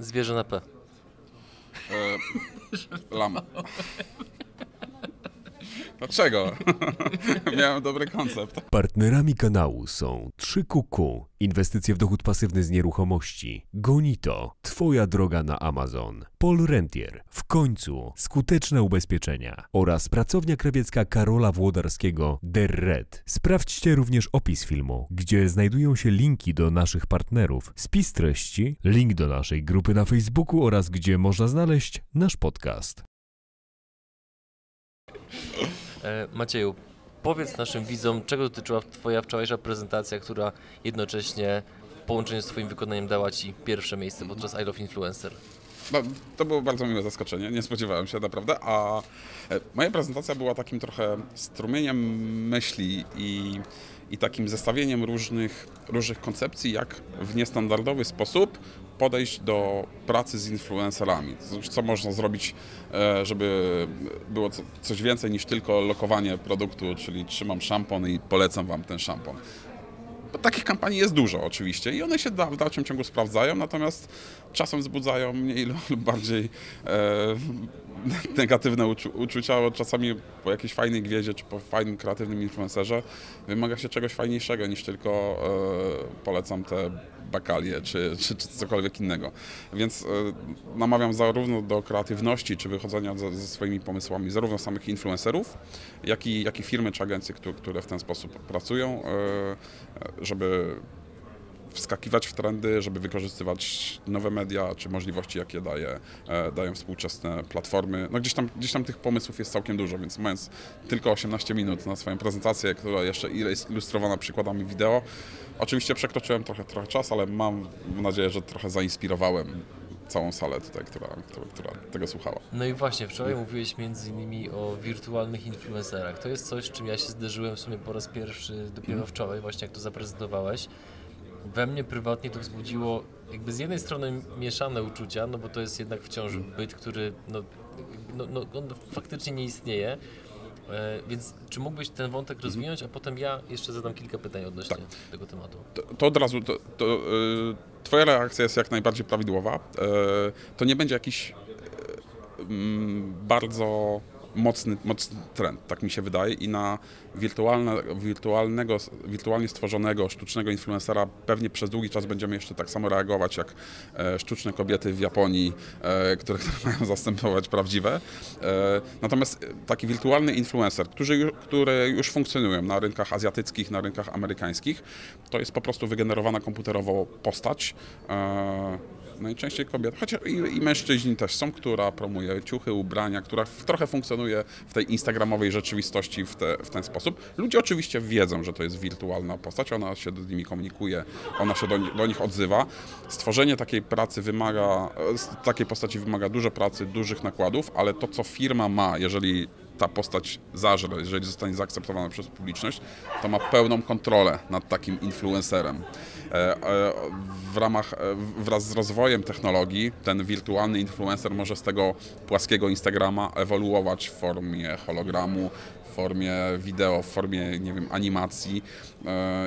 Zwierzę na P. E, lama. Dlaczego? Miałem dobry koncept. Partnerami kanału są 3QQ, inwestycje w dochód pasywny z nieruchomości, Gonito, Twoja droga na Amazon, Paul Rentier, w końcu skuteczne ubezpieczenia oraz pracownia krawiecka Karola Włodarskiego Der Red. Sprawdźcie również opis filmu, gdzie znajdują się linki do naszych partnerów, spis treści, link do naszej grupy na Facebooku oraz gdzie można znaleźć nasz podcast. E, Macieju, powiedz naszym widzom, czego dotyczyła Twoja wczorajsza prezentacja, która jednocześnie w połączeniu z Twoim wykonaniem dała Ci pierwsze miejsce podczas I Love Influencer. No, to było bardzo miłe zaskoczenie, nie spodziewałem się naprawdę, a e, moja prezentacja była takim trochę strumieniem myśli i, i takim zestawieniem różnych, różnych koncepcji, jak w niestandardowy sposób podejść do pracy z influencerami. Znaczy, Co można zrobić, e, żeby było co- coś więcej niż tylko lokowanie produktu, czyli trzymam szampon i polecam Wam ten szampon. Bo takich kampanii jest dużo oczywiście i one się w dalszym ciągu sprawdzają, natomiast czasem wzbudzają mniej lub bardziej e, negatywne uczu, uczucia, bo czasami po jakiejś fajnej gwieździe czy po fajnym, kreatywnym influencerze wymaga się czegoś fajniejszego niż tylko e, polecam te bakalie czy, czy, czy cokolwiek innego. Więc e, namawiam zarówno do kreatywności czy wychodzenia ze, ze swoimi pomysłami zarówno samych influencerów, jak i, jak i firmy czy agencje, które, które w ten sposób pracują, e, żeby wskakiwać w trendy, żeby wykorzystywać nowe media, czy możliwości, jakie daje, e, dają współczesne platformy. No gdzieś tam, gdzieś tam tych pomysłów jest całkiem dużo, więc mając tylko 18 minut na swoją prezentację, która jeszcze jest ilustrowana przykładami wideo, oczywiście przekroczyłem trochę, trochę czas, ale mam nadzieję, że trochę zainspirowałem całą salę tutaj, która, która, która tego słuchała. No i właśnie, wczoraj mówiłeś między innymi o wirtualnych influencerach. To jest coś, z czym ja się zderzyłem w sumie po raz pierwszy dopiero wczoraj, właśnie jak to zaprezentowałeś. We mnie prywatnie to wzbudziło jakby z jednej strony mieszane uczucia, no bo to jest jednak wciąż byt, który no, no, no, on faktycznie nie istnieje. E, więc czy mógłbyś ten wątek rozwinąć, a potem ja jeszcze zadam kilka pytań odnośnie tego tematu. To, to od razu, to, to, y, twoja reakcja jest jak najbardziej prawidłowa. Y, to nie będzie jakiś bardzo mocny, mocny trend, tak mi się wydaje i na wirtualne, wirtualnego, wirtualnie stworzonego sztucznego influencera pewnie przez długi czas będziemy jeszcze tak samo reagować jak e, sztuczne kobiety w Japonii, e, które, mają zastępować prawdziwe. E, natomiast taki wirtualny influencer, którzy, które już funkcjonują na rynkach azjatyckich, na rynkach amerykańskich, to jest po prostu wygenerowana komputerowo postać. E, najczęściej kobiet, chociaż i, i mężczyźni też są, która promuje ciuchy, ubrania, która w, trochę funkcjonuje w tej instagramowej rzeczywistości w, te, w ten sposób. Ludzie oczywiście wiedzą, że to jest wirtualna postać, ona się z nimi komunikuje, ona się do, do nich odzywa. Stworzenie takiej pracy wymaga, e, takiej postaci wymaga dużo pracy, dużych nakładów, ale to, co firma ma, jeżeli ta postać zażre, jeżeli zostanie zaakceptowana przez publiczność, to ma pełną kontrolę nad takim influencerem. E, e, W ramach, e, wraz z rozwojem technologii, ten wirtualny influencer może z tego płaskiego Instagrama ewoluować w formie hologramu, w formie wideo, w formie, nie wiem, animacji.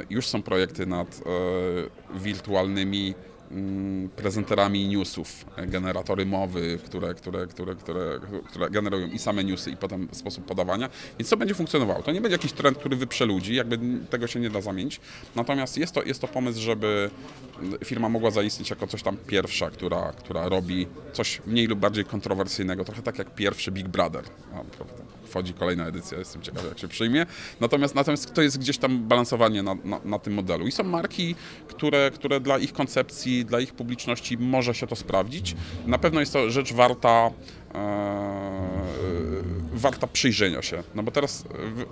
Już są projekty nad wirtualnymi prezenterami newsów, generatory mowy, które, które, które, które, które generują i same newsy, i potem sposób podawania. Więc to będzie funkcjonowało. To nie będzie jakiś trend, który wyprze ludzi, jakby tego się nie da zamienić. Natomiast jest to, jest to pomysł, żeby firma mogła zaistnieć jako coś tam pierwsza, która, która robi coś mniej lub bardziej kontrowersyjnego, trochę tak jak pierwszy Big Brother. Prawda? Wchodzi kolejna edycja, jestem ciekawy, jak się przyjmie. Natomiast, natomiast to jest gdzieś tam balansowanie na, na, na tym modelu. I są marki, które, które dla ich koncepcji, dla ich publiczności może się to sprawdzić. Na pewno jest to rzecz warta, e, warta przyjrzenia się. No bo teraz w,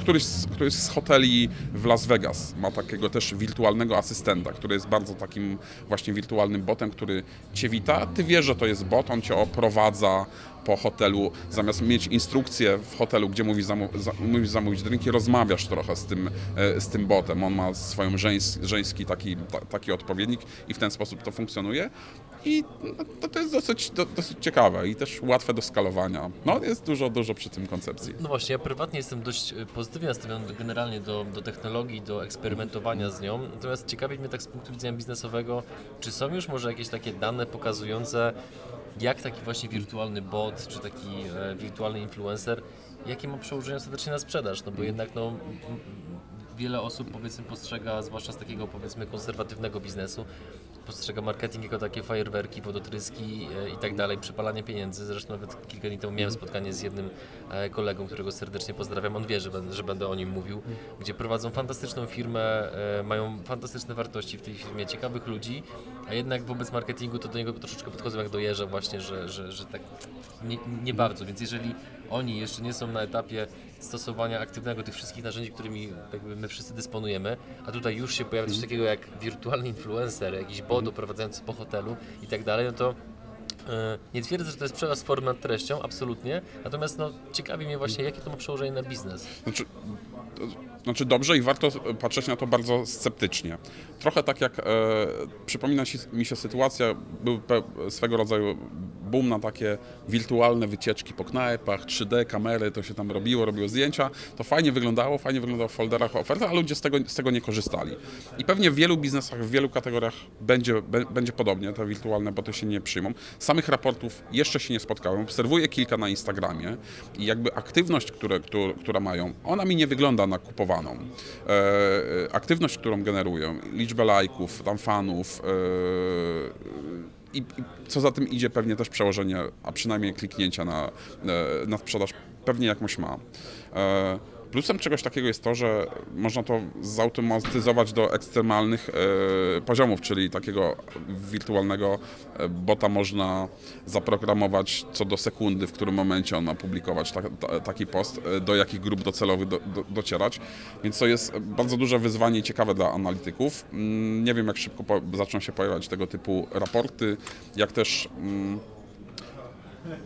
któryś z, któryś z hoteli w Las Vegas ma takiego też wirtualnego asystenta, który jest bardzo takim właśnie wirtualnym botem, który cię wita. Ty wiesz, że to jest bot, on cię oprowadza po hotelu. Zamiast mieć instrukcję w hotelu, gdzie mówisz, zamu- za, mówisz zamówić drinki, rozmawiasz trochę z tym, e, z tym botem. On ma swoją żeńs, żeński taki, ta, taki odpowiednik i w ten sposób to funkcjonuje. I no, to, to jest dosyć, do, dosyć ciekawe i też łatwe do skalowania. No jest dużo, dużo przy tym koncepcji. No właśnie, ja prywatnie jestem dość e, pozytywnie nastawiony generalnie do, do technologii, do eksperymentowania z nią. Natomiast ciekawi mnie tak z punktu widzenia biznesowego, czy są już może jakieś takie dane pokazujące, jak taki właśnie wirtualny bot, czy taki e, wirtualny influencer, jakie ma przełożenie ostatecznie na sprzedaż? No bo jednak no, wiele osób powiedzmy postrzega, zwłaszcza z takiego powiedzmy konserwatywnego biznesu, postrzega marketing jako takie fajerwerki, wodotryski e, i tak dalej, przepalanie pieniędzy. Zresztą nawet kilka dni temu miałem spotkanie z jednym e, kolegą, którego serdecznie pozdrawiam. On wie, że będę, że będę o nim mówił, gdzie prowadzą fantastyczną firmę, e, mają fantastyczne wartości w tej firmie, ciekawych ludzi, a jednak wobec marketingu to do niego troszeczkę podchodzą jak do jeża właśnie, że, że, że tak nie, nie bardzo. Więc jeżeli oni jeszcze nie są na etapie stosowania aktywnego tych wszystkich narzędzi, którymi my wszyscy dysponujemy, a tutaj już się pojawia coś takiego jak wirtualny influencer, jakiś bot oprowadzający po hotelu i tak dalej, no to e, nie twierdzę, że to jest przełaz formy nad treścią, absolutnie, natomiast no, ciekawi mnie właśnie, jakie to ma przełożenie na biznes. Znaczy, to, znaczy dobrze i warto patrzeć na to bardzo sceptycznie. Trochę tak jak e, przypomina mi się sytuacja, był swego rodzaju boom na takie wirtualne wycieczki po knajpach, 3D, kamery, to się tam robiło, robiło zdjęcia. To fajnie wyglądało, fajnie wyglądało w folderach ofert, a ludzie z tego, z tego nie korzystali. I pewnie w wielu biznesach, w wielu kategoriach będzie, będzie podobnie, te wirtualne boty się nie przyjmą. Samych raportów jeszcze się nie spotkałem, obserwuję kilka na Instagramie i jakby aktywność, które, które, która mają, ona mi nie wygląda na kupowaną. E, aktywność, którą generują, liczbę lajków, tam fanów, e, i, co za tym idzie, pewnie też przełożenie, a przynajmniej kliknięcia na, e, na sprzedaż pewnie jakąś ma. Plusem czegoś takiego jest to, że można to zautomatyzować do ekstremalnych e, poziomów, czyli takiego wirtualnego e, bota można zaprogramować co do sekundy, w którym momencie on ma publikować ta, ta, taki post, e, do jakich grup docelowych do, do, docierać. Więc to jest bardzo duże wyzwanie i ciekawe dla analityków. Mm, Nie wiem, jak szybko zaczną się pojawiać tego typu raporty, jak też. Mm,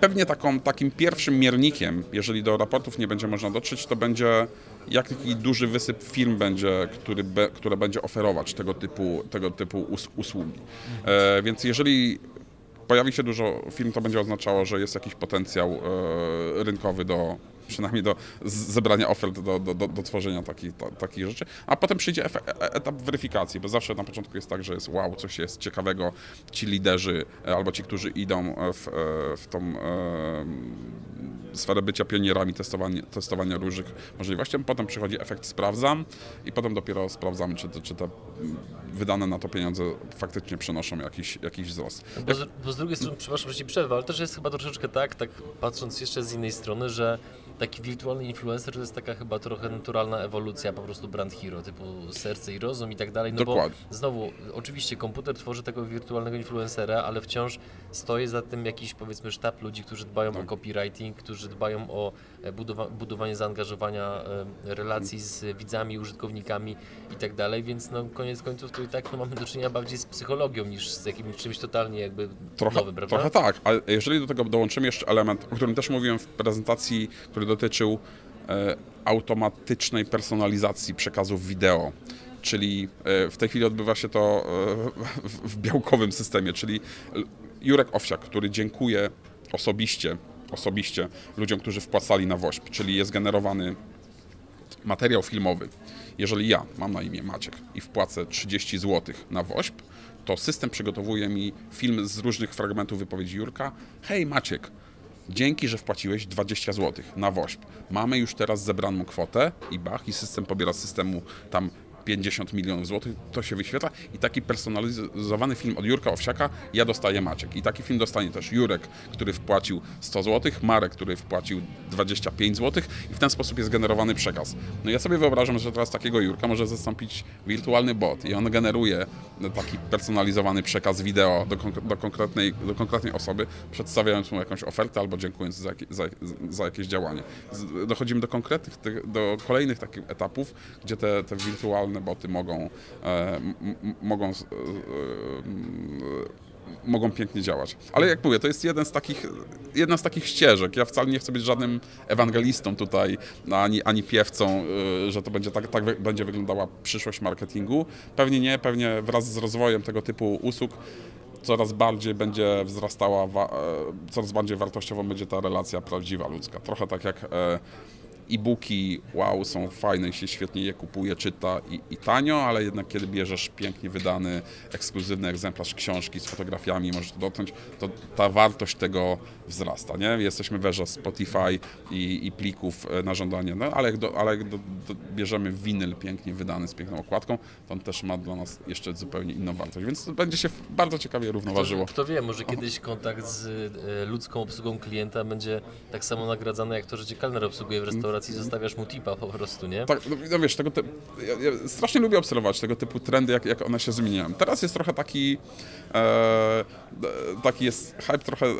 Pewnie taką, takim pierwszym miernikiem, jeżeli do raportów nie będzie można dotrzeć, to będzie jaki duży wysyp firm będzie, który be, które będzie oferować tego typu, tego typu us, usługi. E, więc jeżeli pojawi się dużo firm, to będzie oznaczało, że jest jakiś potencjał e, rynkowy do przynajmniej do zebrania ofert, do, do, do, do tworzenia takich, ta, rzeczy, a potem przyjdzie e- etap weryfikacji, bo zawsze na początku jest tak, że jest wow, coś jest ciekawego, ci liderzy e, albo ci, którzy idą w, e, w tą sferę bycia pionierami testowania, testowania różnych możliwości, potem przychodzi efekt sprawdzam i potem dopiero sprawdzamy, czy te, czy te mm, wydane na to pieniądze faktycznie przynoszą jakiś, jakiś wzrost. Bo z, bo z drugiej strony, przepraszam, że ci przerwę, ale też jest chyba troszeczkę tak, tak patrząc jeszcze z innej strony, że taki wirtualny influencer to jest taka chyba trochę naturalna ewolucja po prostu brand hero, typu serce i rozum i tak dalej. No Dokładnie. bo znowu, oczywiście komputer tworzy tego wirtualnego influencera, ale wciąż stoi za tym jakiś powiedzmy sztab ludzi, którzy dbają o copywriting, którzy dbają o e, budowa budowanie zaangażowania e, relacji z widzami, użytkownikami i tak dalej, więc no koniec końców to i tak no, mamy do czynienia bardziej z psychologią niż z jakimś czymś totalnie jakby Trochę, nowym, prawda? trochę tak, ale jeżeli do tego dołączymy jeszcze element, o którym też mówiłem w prezentacji, który dotyczył e, automatycznej personalizacji przekazów wideo, czyli e, w tej chwili odbywa się to w, białkowym systemie, czyli Jurek Owsiak, który dziękuję osobiście, osobiście ludziom, którzy wpłacali na WOŚP, czyli jest generowany materiał filmowy, jeżeli ja mam na imię Maciek i wpłacę 30 zł na WOŚP, to system przygotowuje mi film z różnych fragmentów wypowiedzi Jurka. Hej Maciek, dzięki, że wpłaciłeś 20 zł na WOŚP. Mamy już teraz zebraną kwotę i bach, i system pobiera z systemu tam 50 milionów złotych, to się wyświetla i taki personalizowany film od Jurka Owsiaka ja dostaję Maciek. I taki film dostanie też Jurek, który wpłacił 100 zł, Marek, który wpłacił 25 zł i w ten sposób jest generowany przekaz. No ja sobie wyobrażam, że teraz takiego Jurka może zastąpić wirtualny bot i on generuje taki personalizowany przekaz wideo do, konk- do, konkretnej, do konkretnej osoby, przedstawiając mu jakąś ofertę albo dziękując za, za, za jakieś działanie. Dochodzimy do konkretnych, do kolejnych takich etapów, gdzie te, te wirtualne boty mogą, e, mogą, e, e, mogą pięknie działać. Ale jak mówię, to jest jeden z takich, jedna z takich ścieżek. Ja wcale nie chcę być żadnym ewangelistą tutaj, ani, ani piewcą, że to będzie tak, tak będzie wyglądała przyszłość marketingu. Pewnie nie, pewnie wraz z rozwojem tego typu usług coraz bardziej będzie wzrastała, coraz bardziej wartościową będzie ta relacja prawdziwa ludzka. Trochę tak jak e-booki, wow, są fajne i się świetnie je kupuje, czyta i, i tanio, ale jednak kiedy bierzesz pięknie wydany, ekskluzywny egzemplarz książki z fotografiami, możesz to dotknąć, to ta wartość tego wzrasta, nie? Jesteśmy w erze Spotify i, i plików e, na żądanie, no ale jak, do, ale jak do, do, bierzemy winyl pięknie wydany z piękną okładką, to on też ma dla nas jeszcze zupełnie inną wartość, więc to będzie się bardzo ciekawie równoważyło. Kto, kto wie, może kiedyś kontakt z e, ludzką obsługą klienta będzie tak samo nagradzany, jak to, że cię kelner obsługuje w restauracji i zostawiasz mu tipa po prostu, nie? Tak, no, no wiesz, tego ty... ja, ja strasznie lubię obserwować tego typu trendy, jak, jak one się zmieniają. Teraz jest trochę taki, e, taki jest hype trochę e,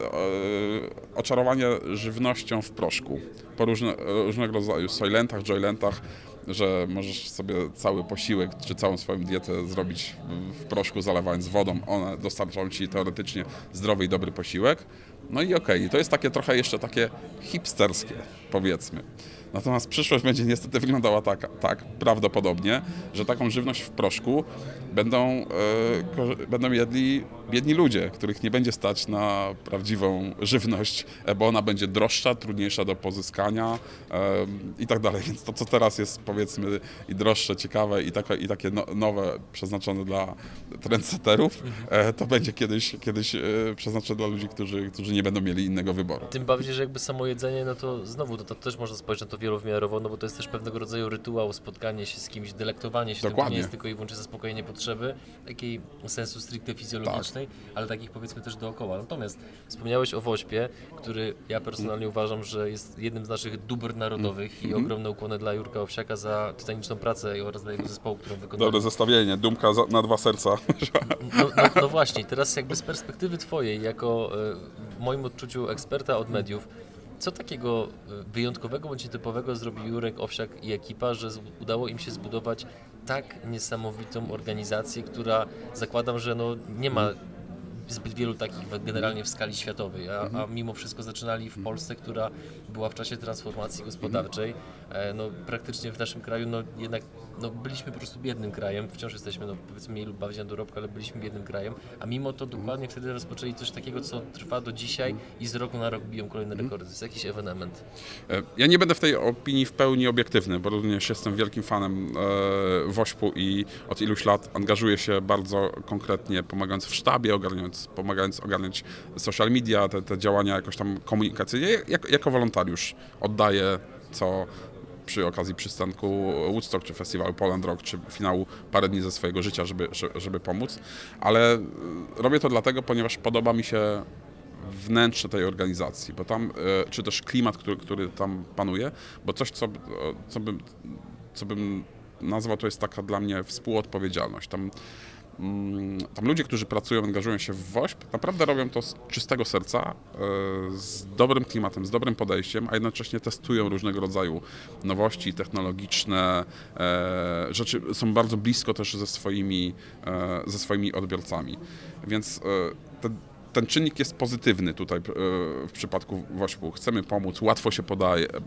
oczarowanie żywnością w proszku. Po różne, różnego rodzaju soylentach, joylentach, że możesz sobie cały posiłek, czy całą swoją dietę zrobić w proszku, zalewając wodą. One dostarczą ci teoretycznie zdrowy i dobry posiłek. No i okej, to jest takie trochę jeszcze takie hipsterskie, powiedzmy. Natomiast przyszłość będzie niestety wyglądała tak, tak prawdopodobnie, że taką żywność w proszku będą, ko- będą jedli biedni ludzie, których nie będzie stać na prawdziwą żywność, e, bo ona będzie droższa, trudniejsza do pozyskania i tak dalej. Więc to, co teraz jest powiedzmy i droższe, ciekawe i, takie, i takie no, nowe, przeznaczone dla trendsetterów, e, to będzie kiedyś, kiedyś e, przeznaczone dla ludzi, którzy, którzy nie będą mieli innego wyboru. Tym bardziej, że jakby samo jedzenie, no to znowu to, to też można spojrzeć na to wielowymiarowo, no bo to jest też pewnego rodzaju rytuał, spotkanie się z kimś, delektowanie się tym, Dokładnie. nie jest tylko i wyłącznie zaspokojenie potrzeby, takiej sensu stricte fizjologicznej, ale takich powiedzmy też dookoła. Natomiast wspomniałeś o Wośpie, który ja personalnie uważam, że jest jednym z naszych dóbr narodowych i ogromne ukłony dla Jurka Owsiaka za tytaniczną pracę oraz dla jego zespołu, którą wykonał. Dobre zestawienie, dumka za, na dwa serca. No, no, no właśnie, teraz jakby z perspektywy Twojej, jako e, w moim odczuciu eksperta od mediów, co takiego e, wyjątkowego bądź nietypowego zrobił Jurek Owsiak i ekipa, że udało im się zbudować tak niesamowitą organizację, która zakładam, że no nie ma zbyt wielu takich generalnie w skali światowej, a, a mimo wszystko zaczynali w Polsce, która była w czasie transformacji gospodarczej, e, no praktycznie w naszym kraju, no jednak no, byliśmy po prostu biednym krajem, wciąż jesteśmy no, powiedzmy mniej lub bardziej na dorobku, ale byliśmy biednym krajem, a mimo to dokładnie wtedy rozpoczęli coś takiego, co trwa do dzisiaj i z roku na rok biją kolejne rekordy. To jest jakiś ewenement. E, Ja nie będę w tej opinii w pełni obiektywny, bo również jestem wielkim fanem e, Wośpu i od iluś lat angażuję się bardzo konkretnie, pomagając w sztabie, ogarniając, pomagając ogarniać social media, te, te działania jakoś tam komunikacyjne. Jak, jako wolontariusz oddaję co przy okazji przystanku Woodstock, czy festiwalu Poland Rock, czy finału parę dni ze swojego życia, żeby, żeby- pomóc. Ale e, robię to dlatego, ponieważ podoba mi się wnętrze tej organizacji, bo tam, e, czy też klimat, który, który tam panuje, bo coś, co, co, bym, co bym nazwał, to jest taka dla mnie współodpowiedzialność. Tam, tam ludzie, którzy pracują, angażują się w WOŚP, naprawdę robią to z czystego serca, e, z dobrym klimatem, z dobrym podejściem, a jednocześnie testują różnego rodzaju nowości technologiczne, e, rzeczy są bardzo blisko też ze swoimi, e, ze swoimi odbiorcami. Więc e, ten, czynnik jest pozytywny tutaj e, w przypadku Wośpu. Chcemy pomóc, łatwo się podaje, e, e,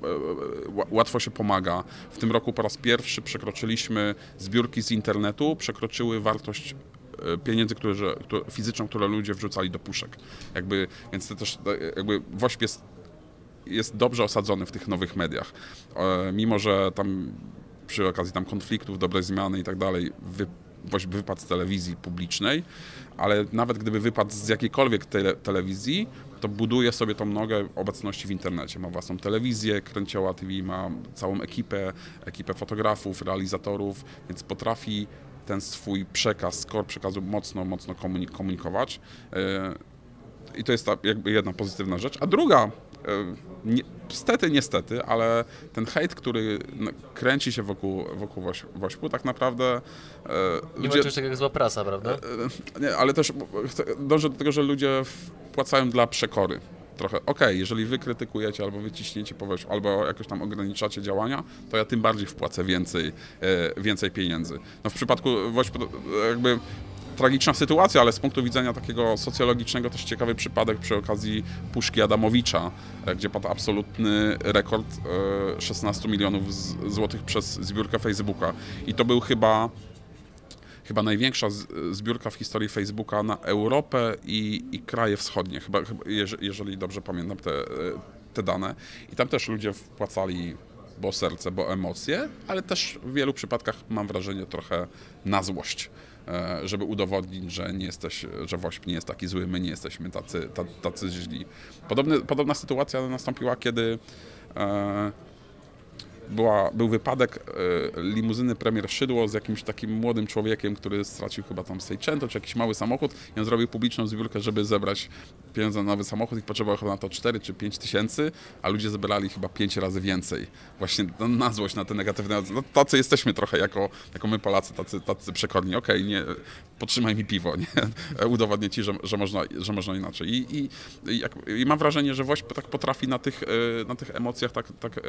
ła- łatwo się pomaga. W tym roku po raz pierwszy przekroczyliśmy zbiórki z internetu, przekroczyły wartość pieniędzy, które, które, fizyczną, które ludzie wrzucali do puszek. Jakby, więc to też jakby Wośp jest jest dobrze osadzony w tych nowych mediach. Mimo, że tam przy okazji tam konfliktów, dobrej zmiany i tak dalej, wypadł z telewizji publicznej, ale nawet gdyby wypadł z jakiejkolwiek tele, telewizji, to buduje sobie tą nogę obecności w internecie. Ma własną telewizję, Kręcioła TV ma całą ekipę, ekipę fotografów, realizatorów, więc potrafi ten swój przekaz, skor przekazu mocno, mocno komuni- komunikować. E, i to jest ta jakby jedna pozytywna rzecz. A druga, niestety, niestety, ale ten hejt, który kręci się wokół, wokół Woś, Wośpu, tak naprawdę e, Nie ma ludzie... czegoś takiego jak zła prasa, prawda? e, Nie, ale też dążę do tego, że ludzie wpłacają dla przekory. Trochę, okej, jeżeli wy krytykujecie albo wyciśniecie powierzchnię, albo jakoś tam ograniczacie działania, to ja tym bardziej wpłacę więcej, e, więcej pieniędzy. No w przypadku e, jakby tragiczna sytuacja, ale z punktu widzenia takiego socjologicznego też ciekawy przypadek przy okazji Puszki Adamowicza, e, gdzie padł absolutny rekord e, 16 milionów z- złotych przez zbiórkę Facebooka. I to był chyba chyba największa zbiórka w historii Facebooka na Europę i, i kraje wschodnie, chyba, chyba jeże- jeżeli dobrze pamiętam te, e, te dane. I tam też ludzie wpłacali bo serce, bo emocje, ale też w wielu przypadkach mam wrażenie trochę na złość, e, żeby udowodnić, że nie jesteś, że WOŚP nie jest taki zły, my nie jesteśmy tacy, ta- tacy źli. Podobna sytuacja nastąpiła, kiedy e, była, był wypadek e, limuzyny premier Szydło z jakimś takim młodym człowiekiem, który stracił chyba tam Seicento czy jakiś mały samochód i on zrobił publiczną zbiórkę, żeby zebrać pieniądze na nowy samochód i potrzebował chyba na to 4 czy 5 tysięcy, a ludzie zebrali chyba 5 razy więcej. Właśnie no, na złość, na te negatywne... No, tacy jesteśmy trochę jako, jako my Polacy, tacy, tacy przekorni. Okej, nie, potrzymaj mi piwo, nie? Udowodnię ci, że, że, można, że można inaczej. I, i, jak, I mam wrażenie, że WOŚP tak potrafi na tych, e, na tych emocjach tak, tak e,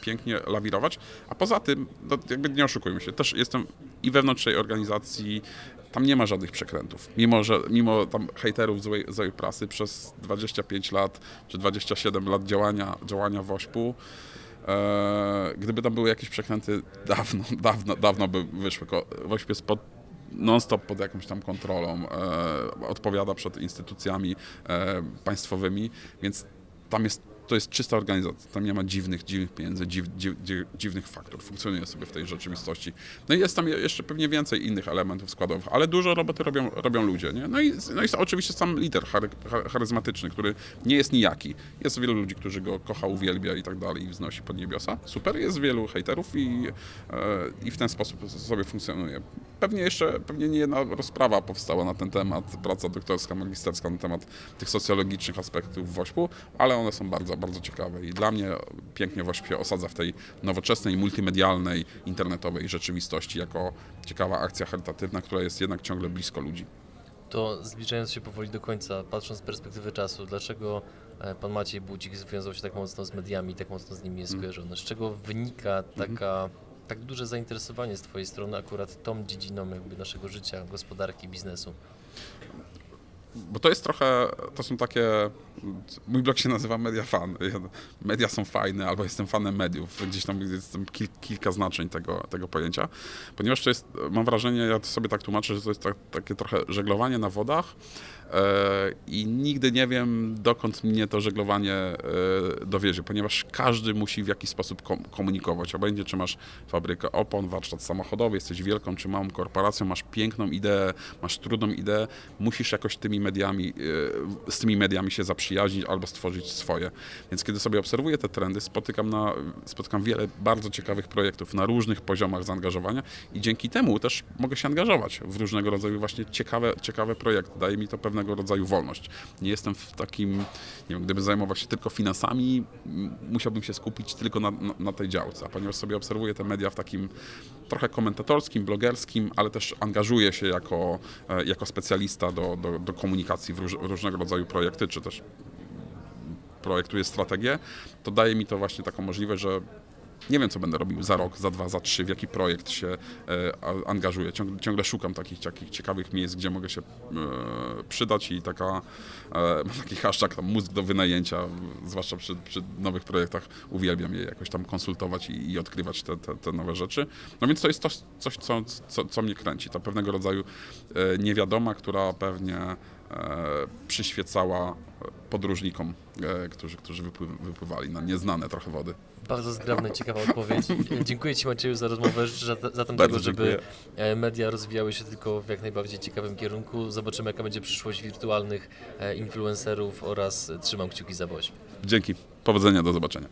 pięknie lawirować. A poza tym, no, jakby nie oszukujmy się, też jestem i wewnątrz tej organizacji, tam nie ma żadnych przekrętów. Mimo, że mimo tam hejterów złej, złej prasy przez 25 lat czy 27 lat działania, działania WOŚP-u, e, gdyby tam były jakieś przekręty, dawno, dawno, dawno by wyszły. WOŚP jest pod non-stop pod jakąś tam kontrolą, e, odpowiada przed instytucjami e, państwowymi, więc tam jest, to jest czysta organizacja, tam nie ma dziwnych, dziwnych pieniędzy, dziw, dziw, dziw, dziwnych faktur, funkcjonuje sobie w tej rzeczywistości. No i jest tam jeszcze pewnie więcej innych elementów składowych, ale dużo roboty robią, robią ludzie, nie? No i, no i oczywiście sam lider chary, char- charyzmatyczny, który nie jest nijaki. Jest wielu ludzi, którzy go kocha, uwielbia i tak dalej i wznosi pod niebiosa. Super, jest wielu hejterów i, e, i w ten sposób sobie funkcjonuje. Pewnie jeszcze, pewnie nie jedna rozprawa powstała na ten temat, praca doktorska, magisterska na temat tych socjologicznych aspektów WOŚP-u, ale one są bardzo, bardzo ciekawe i dla mnie pięknie WOŚP się osadza w tej nowoczesnej, multimedialnej, internetowej rzeczywistości jako ciekawa akcja charytatywna, która jest jednak ciągle blisko ludzi. To zbliżając się powoli do końca, patrząc z perspektywy czasu, dlaczego e, pan Maciej Budzik związał się tak mocno z mediami, tak mocno z nimi jest skojarzony? Z czego wynika taka, tak duże zainteresowanie z twojej strony akurat tą dziedziną jakby naszego życia, gospodarki, biznesu? Bo to jest trochę, to są takie, mój blog się nazywa Media Fan. Media są fajne, albo jestem fanem mediów. Gdzieś tam jest kil, kilka znaczeń tego, tego pojęcia. Ponieważ to jest, mam wrażenie, ja to sobie tak tłumaczę, że to jest tak, takie trochę żeglowanie na wodach e, i nigdy nie wiem, dokąd mnie to żeglowanie e, dowiezie, ponieważ każdy musi w jakiś sposób kom, komunikować. Obojętnie, czy masz fabrykę opon, warsztat samochodowy, jesteś wielką czy małą korporacją, masz piękną ideę, masz trudną ideę, musisz jakoś tymi mediami, e, z tymi mediami się zaprzyjaźnić albo stworzyć swoje. Więc kiedy sobie obserwuję te trendy, spotykam, na, spotykam wiele bardzo ciekawych projektów na różnych poziomach zaangażowania i dzięki temu też mogę się angażować w różnego rodzaju właśnie ciekawe, ciekawe projekty. Daje mi to pewnego rodzaju wolność. Nie jestem w takim, nie wiem, gdyby zajmować się tylko finansami, musiałbym się skupić tylko na, na, na tej działce. A ponieważ sobie obserwuję te media w takim trochę komentatorskim, blogerskim, ale też angażuję się jako, e, jako specjalista do, do, do komunikacji w róż, różnego rodzaju projekty, czy też projektuję strategię, to daje mi to właśnie taką możliwość, że nie wiem, co będę robił za rok, za dwa, za trzy, w jaki projekt się e, angażuję. Ciągle, ciągle szukam takich, takich ciekawych miejsc, gdzie mogę się e, przydać i taka, e, taki hashtag tam mózg do wynajęcia, zwłaszcza przy, przy nowych projektach. Uwielbiam je jakoś tam konsultować i, i odkrywać te, te, te nowe rzeczy. No więc to jest coś, coś co, co, co mnie kręci. To pewnego rodzaju e, niewiadoma, która pewnie przyświecała podróżnikom, e, którzy, którzy wypływ, wypływali na nieznane trochę wody. Bardzo zgrabna i ciekawa odpowiedź. E, Dziękuję Ci Macieju za rozmowę. Życzę za- zatem Bardzo tego, żeby dziękuję. e, media rozwijały się tylko w jak najbardziej ciekawym kierunku. Zobaczymy jaka będzie przyszłość wirtualnych e, influencerów oraz e, trzymam kciuki za WOŚP. Dzięki. Powodzenia, do zobaczenia.